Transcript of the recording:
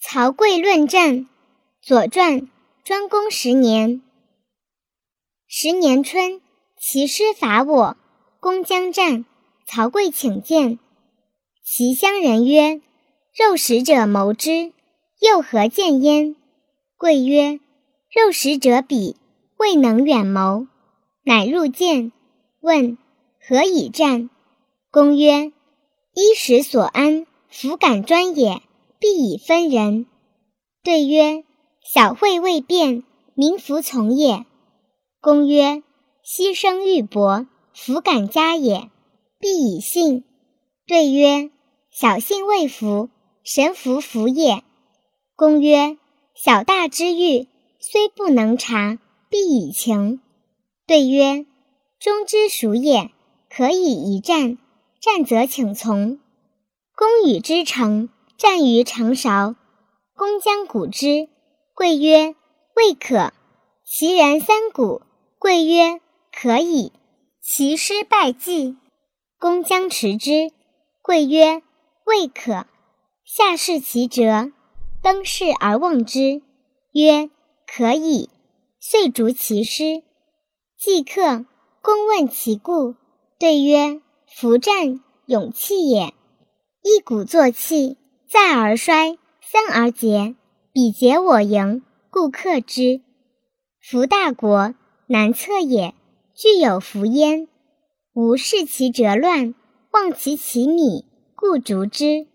曹刿论战，《左传》庄公十年。十年春，齐师伐我，公将战。曹刿请见。齐乡人曰：“肉食者谋之，又何见焉？”刿曰：“肉食者鄙，未能远谋。”乃入见，问何以战？公曰：“衣食所安，弗敢专也。”必以分人。对曰：“小惠未变，民服从也。”公曰：“牺牲玉帛，弗敢加也。必以信。”对曰：“小信未服，神服服也。”公曰：“小大之欲，虽不能察，必以情。”对曰：“忠之属也，可以一战。战则请从。”公与之成。战于长勺，公将鼓之。刿曰：“未可。”其然三鼓。刿曰：“可以。”其师败绩。公将持之。刿曰：“未可。”下视其辙，登轼而望之，曰：“可以。”遂逐其师。既克，公问其故，对曰：“夫战，勇气也。一鼓作气。”再而衰，三而竭。彼竭我盈，故克之。夫大国，难测也。具有弗焉。吾视其辙乱，望其其靡，故逐之。